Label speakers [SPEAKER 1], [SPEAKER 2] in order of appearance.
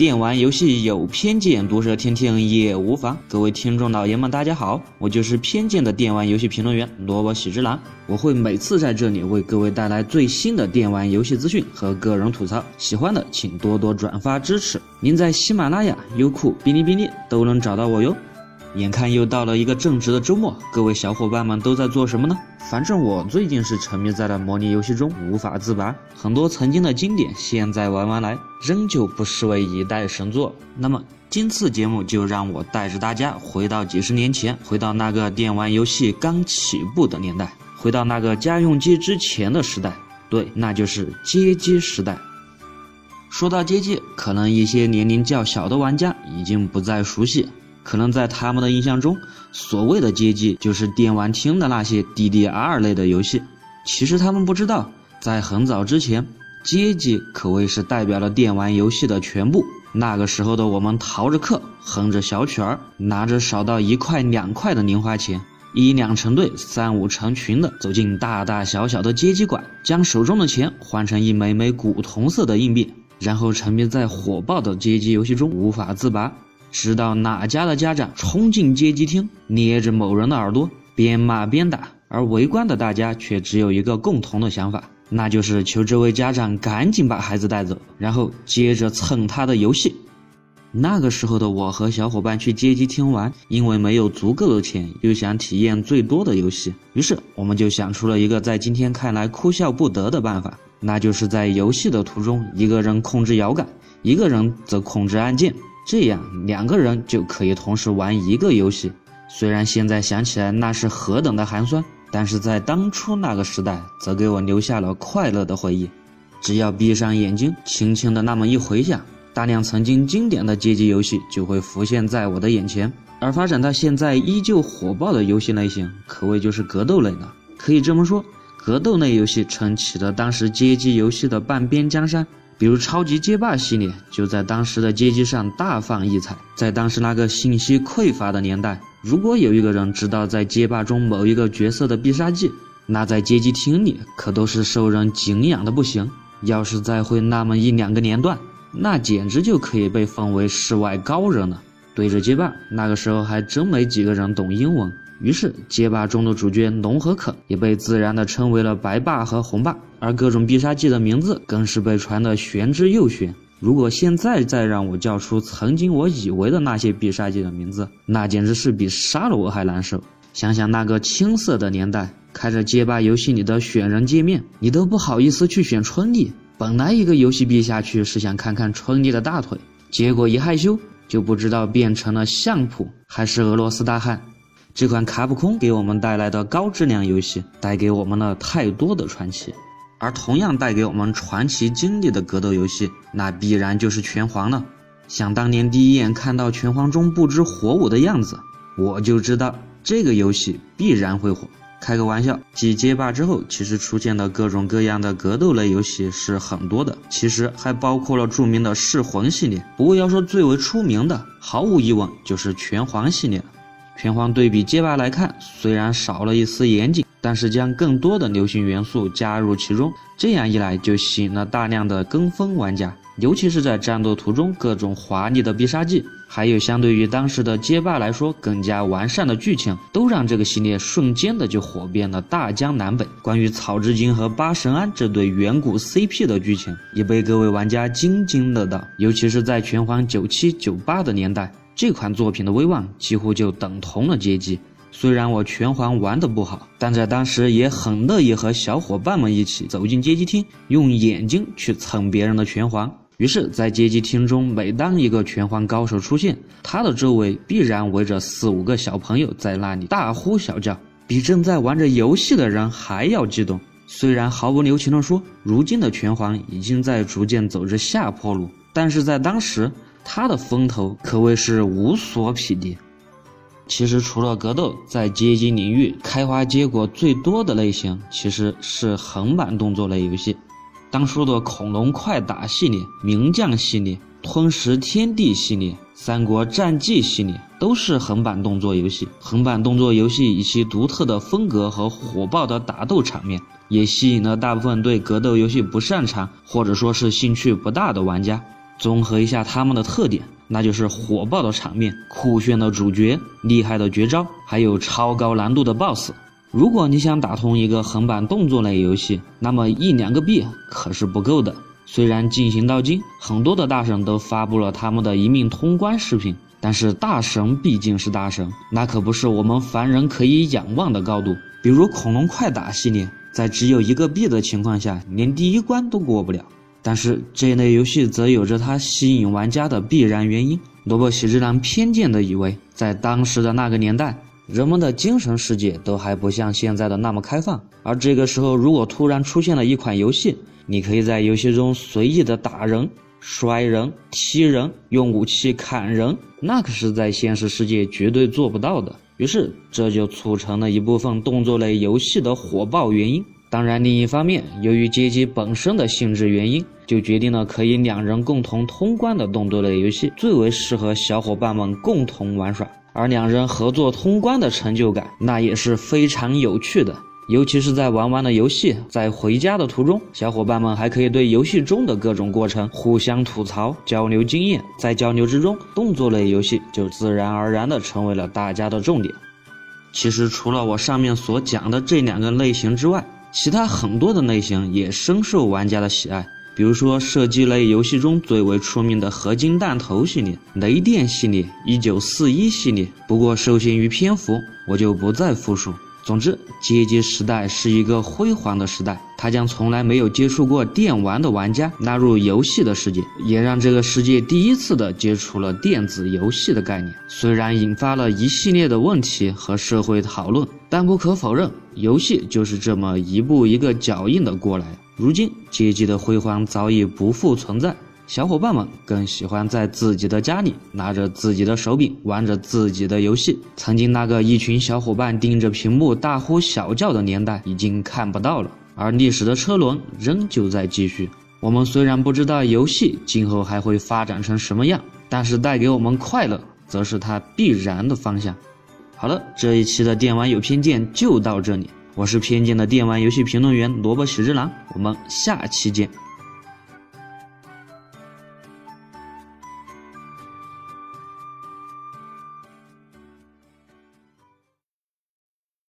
[SPEAKER 1] 电玩游戏有偏见，毒舌听听也无妨。各位听众老爷们，大家好，我就是偏见的电玩游戏评论员萝卜喜之郎。我会每次在这里为各位带来最新的电玩游戏资讯和个人吐槽，喜欢的请多多转发支持。您在喜马拉雅、优酷、哔哩哔哩都能找到我哟。眼看又到了一个正直的周末，各位小伙伴们都在做什么呢？反正我最近是沉迷在了模拟游戏中无法自拔，很多曾经的经典现在玩完来，仍旧不失为一代神作。那么今次节目就让我带着大家回到几十年前，回到那个电玩游戏刚起步的年代，回到那个家用机之前的时代，对，那就是街机时代。说到街机，可能一些年龄较小的玩家已经不再熟悉。可能在他们的印象中，所谓的街机就是电玩厅的那些 DDR 类的游戏。其实他们不知道，在很早之前，街机可谓是代表了电玩游戏的全部。那个时候的我们，逃着课，哼着小曲儿，拿着少到一块两块的零花钱，一两成对，三五成群的走进大大小小的街机馆，将手中的钱换成一枚枚古铜色的硬币，然后沉迷在火爆的街机游戏中无法自拔。直到哪家的家长冲进街机厅，捏着某人的耳朵，边骂边打，而围观的大家却只有一个共同的想法，那就是求这位家长赶紧把孩子带走，然后接着蹭他的游戏。那个时候的我和小伙伴去街机厅玩，因为没有足够的钱，又想体验最多的游戏，于是我们就想出了一个在今天看来哭笑不得的办法，那就是在游戏的途中，一个人控制摇杆，一个人则控制按键。这样两个人就可以同时玩一个游戏。虽然现在想起来那是何等的寒酸，但是在当初那个时代，则给我留下了快乐的回忆。只要闭上眼睛，轻轻的那么一回想，大量曾经经典的街机游戏就会浮现在我的眼前。而发展到现在依旧火爆的游戏类型，可谓就是格斗类了。可以这么说，格斗类游戏撑起了当时街机游戏的半边江山。比如超级街霸系列就在当时的街机上大放异彩。在当时那个信息匮乏的年代，如果有一个人知道在街霸中某一个角色的必杀技，那在街机厅里可都是受人敬仰的不行。要是再会那么一两个年段，那简直就可以被封为世外高人了。对着街霸，那个时候还真没几个人懂英文。于是，街霸中的主角龙和肯也被自然地称为了白霸和红霸，而各种必杀技的名字更是被传得玄之又玄。如果现在再让我叫出曾经我以为的那些必杀技的名字，那简直是比杀了我还难受。想想那个青涩的年代，开着街霸游戏里的选人界面，你都不好意思去选春丽。本来一个游戏币下去是想看看春丽的大腿，结果一害羞就不知道变成了相扑还是俄罗斯大汉。这款卡普空给我们带来的高质量游戏，带给我们了太多的传奇，而同样带给我们传奇经历的格斗游戏，那必然就是拳皇了。想当年第一眼看到拳皇中不知火舞的样子，我就知道这个游戏必然会火。开个玩笑，继街霸之后，其实出现的各种各样的格斗类游戏是很多的，其实还包括了著名的噬魂系列。不过要说最为出名的，毫无疑问就是拳皇系列。拳皇对比街霸来看，虽然少了一丝严谨，但是将更多的流行元素加入其中，这样一来就吸引了大量的跟风玩家。尤其是在战斗途中，各种华丽的必杀技，还有相对于当时的街霸来说更加完善的剧情，都让这个系列瞬间的就火遍了大江南北。关于草之金和八神庵这对远古 CP 的剧情，也被各位玩家津津乐道。尤其是在拳皇九七九八的年代。这款作品的威望几乎就等同了街机。虽然我拳皇玩的不好，但在当时也很乐意和小伙伴们一起走进街机厅，用眼睛去蹭别人的拳皇。于是，在街机厅中，每当一个拳皇高手出现，他的周围必然围着四五个小朋友在那里大呼小叫，比正在玩着游戏的人还要激动。虽然毫不留情地说，如今的拳皇已经在逐渐走着下坡路，但是在当时。他的风头可谓是无所匹敌。其实，除了格斗，在街机领域开花结果最多的类型，其实是横版动作类游戏。当初的恐龙快打系列、名将系列、吞食天地系列、三国战记系列，都是横版动作游戏。横版动作游戏以其独特的风格和火爆的打斗场面，也吸引了大部分对格斗游戏不擅长或者说是兴趣不大的玩家。综合一下他们的特点，那就是火爆的场面、酷炫的主角、厉害的绝招，还有超高难度的 BOSS。如果你想打通一个横版动作类游戏，那么一两个币可是不够的。虽然进行到今，很多的大神都发布了他们的一命通关视频，但是大神毕竟是大神，那可不是我们凡人可以仰望的高度。比如恐龙快打系列，在只有一个币的情况下，连第一关都过不了。但是这类游戏则有着它吸引玩家的必然原因。萝卜喜之郎偏见的以为，在当时的那个年代。人们的精神世界都还不像现在的那么开放，而这个时候，如果突然出现了一款游戏，你可以在游戏中随意的打人、摔人、踢人、用武器砍人，那可是在现实世界绝对做不到的。于是，这就促成了一部分动作类游戏的火爆原因。当然，另一方面，由于街机本身的性质原因，就决定了可以两人共同通关的动作类游戏最为适合小伙伴们共同玩耍。而两人合作通关的成就感，那也是非常有趣的。尤其是在玩完了游戏，在回家的途中，小伙伴们还可以对游戏中的各种过程互相吐槽、交流经验。在交流之中，动作类游戏就自然而然地成为了大家的重点。其实，除了我上面所讲的这两个类型之外，其他很多的类型也深受玩家的喜爱。比如说，射击类游戏中最为出名的合金弹头系列、雷电系列、一九四一系列。不过，受限于篇幅，我就不再复述。总之，街机时代是一个辉煌的时代，它将从来没有接触过电玩的玩家纳入游戏的世界，也让这个世界第一次的接触了电子游戏的概念。虽然引发了一系列的问题和社会讨论，但不可否认，游戏就是这么一步一个脚印的过来。如今，街机的辉煌早已不复存在，小伙伴们更喜欢在自己的家里拿着自己的手柄，玩着自己的游戏。曾经那个一群小伙伴盯着屏幕大呼小叫的年代已经看不到了，而历史的车轮仍旧在继续。我们虽然不知道游戏今后还会发展成什么样，但是带给我们快乐，则是它必然的方向。好了，这一期的电玩有偏见就到这里。我是偏见的电玩游戏评论员萝卜喜之郎，我们下期见。